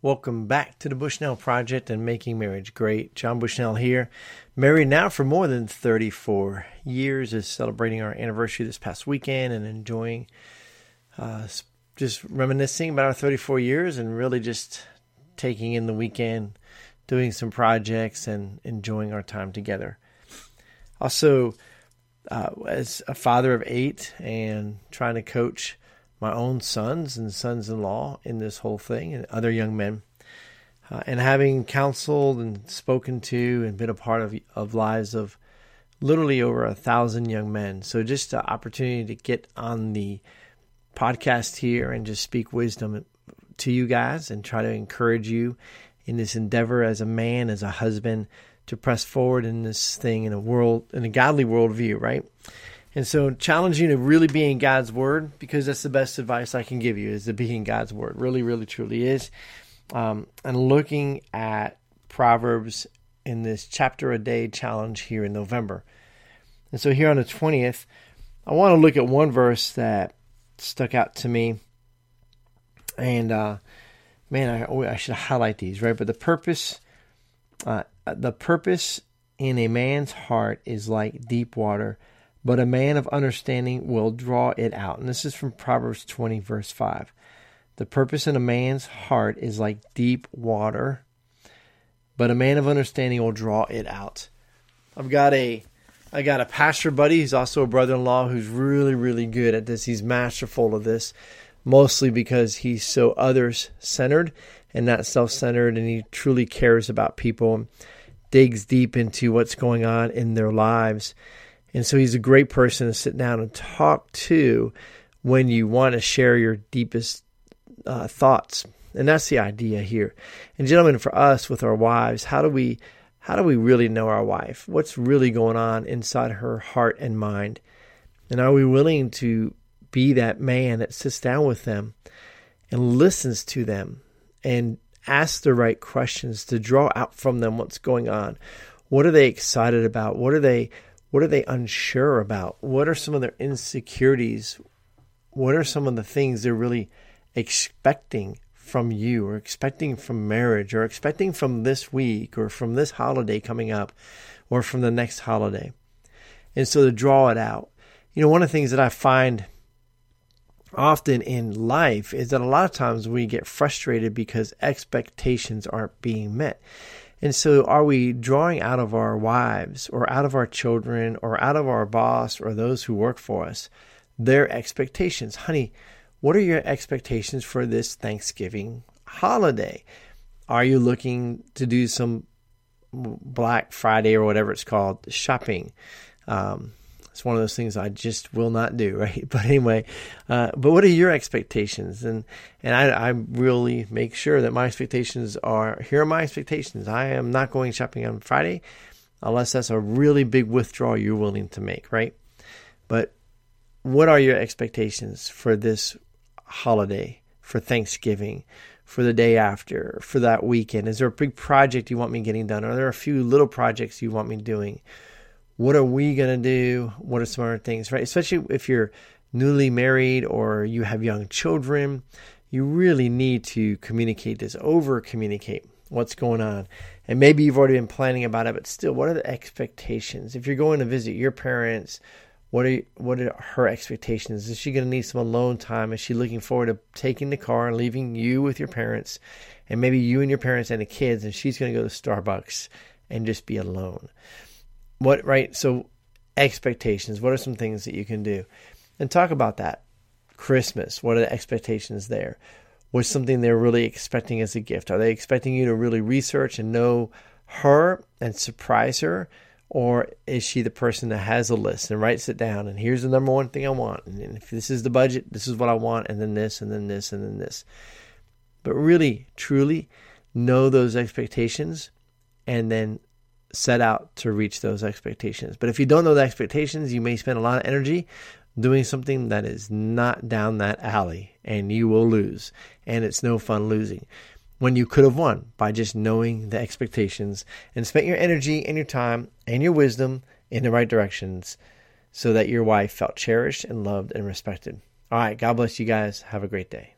Welcome back to the Bushnell Project and Making Marriage Great. John Bushnell here, married now for more than 34 years, is celebrating our anniversary this past weekend and enjoying, uh, just reminiscing about our 34 years and really just taking in the weekend, doing some projects and enjoying our time together. Also, uh, as a father of eight and trying to coach my own sons and sons in law in this whole thing and other young men. Uh, and having counseled and spoken to and been a part of, of lives of literally over a thousand young men. So just the opportunity to get on the podcast here and just speak wisdom to you guys and try to encourage you in this endeavor as a man, as a husband, to press forward in this thing in a world, in a godly worldview, right? And so challenge you to really be in God's word because that's the best advice I can give you is to be in God's word. Really, really, truly is. Um, and looking at Proverbs in this chapter a day challenge here in November. And so here on the 20th, I want to look at one verse that stuck out to me. And uh, man, I, I should highlight these, right? But the purpose, uh, the purpose in a man's heart is like deep water but a man of understanding will draw it out. And this is from Proverbs 20, verse 5. The purpose in a man's heart is like deep water, but a man of understanding will draw it out. I've got a I got a pastor buddy, he's also a brother-in-law who's really, really good at this. He's masterful of this, mostly because he's so others-centered and not self-centered, and he truly cares about people, and digs deep into what's going on in their lives. And so he's a great person to sit down and talk to when you want to share your deepest uh, thoughts. And that's the idea here. And gentlemen, for us with our wives, how do we how do we really know our wife? What's really going on inside her heart and mind? And are we willing to be that man that sits down with them and listens to them and asks the right questions to draw out from them what's going on? What are they excited about? What are they what are they unsure about? What are some of their insecurities? What are some of the things they're really expecting from you or expecting from marriage or expecting from this week or from this holiday coming up or from the next holiday? And so to draw it out. You know, one of the things that I find often in life is that a lot of times we get frustrated because expectations aren't being met. And so, are we drawing out of our wives or out of our children or out of our boss or those who work for us their expectations? Honey, what are your expectations for this Thanksgiving holiday? Are you looking to do some Black Friday or whatever it's called shopping? Um, it's one of those things I just will not do, right? But anyway, uh, but what are your expectations? And and I, I really make sure that my expectations are here are my expectations. I am not going shopping on Friday unless that's a really big withdrawal you're willing to make, right? But what are your expectations for this holiday, for Thanksgiving, for the day after, for that weekend? Is there a big project you want me getting done? Are there a few little projects you want me doing? What are we going to do? What are some other things, right? Especially if you're newly married or you have young children, you really need to communicate this, over communicate what's going on. And maybe you've already been planning about it, but still, what are the expectations? If you're going to visit your parents, what are what are her expectations? Is she going to need some alone time? Is she looking forward to taking the car and leaving you with your parents, and maybe you and your parents and the kids, and she's going to go to Starbucks and just be alone? What right? So expectations. What are some things that you can do? And talk about that. Christmas. What are the expectations there? What's something they're really expecting as a gift? Are they expecting you to really research and know her and surprise her? Or is she the person that has a list and writes it down? And here's the number one thing I want. And if this is the budget, this is what I want. And then this, and then this, and then this. But really, truly know those expectations and then set out to reach those expectations. But if you don't know the expectations, you may spend a lot of energy doing something that is not down that alley and you will lose. And it's no fun losing when you could have won by just knowing the expectations and spent your energy and your time and your wisdom in the right directions so that your wife felt cherished and loved and respected. All right, God bless you guys. Have a great day.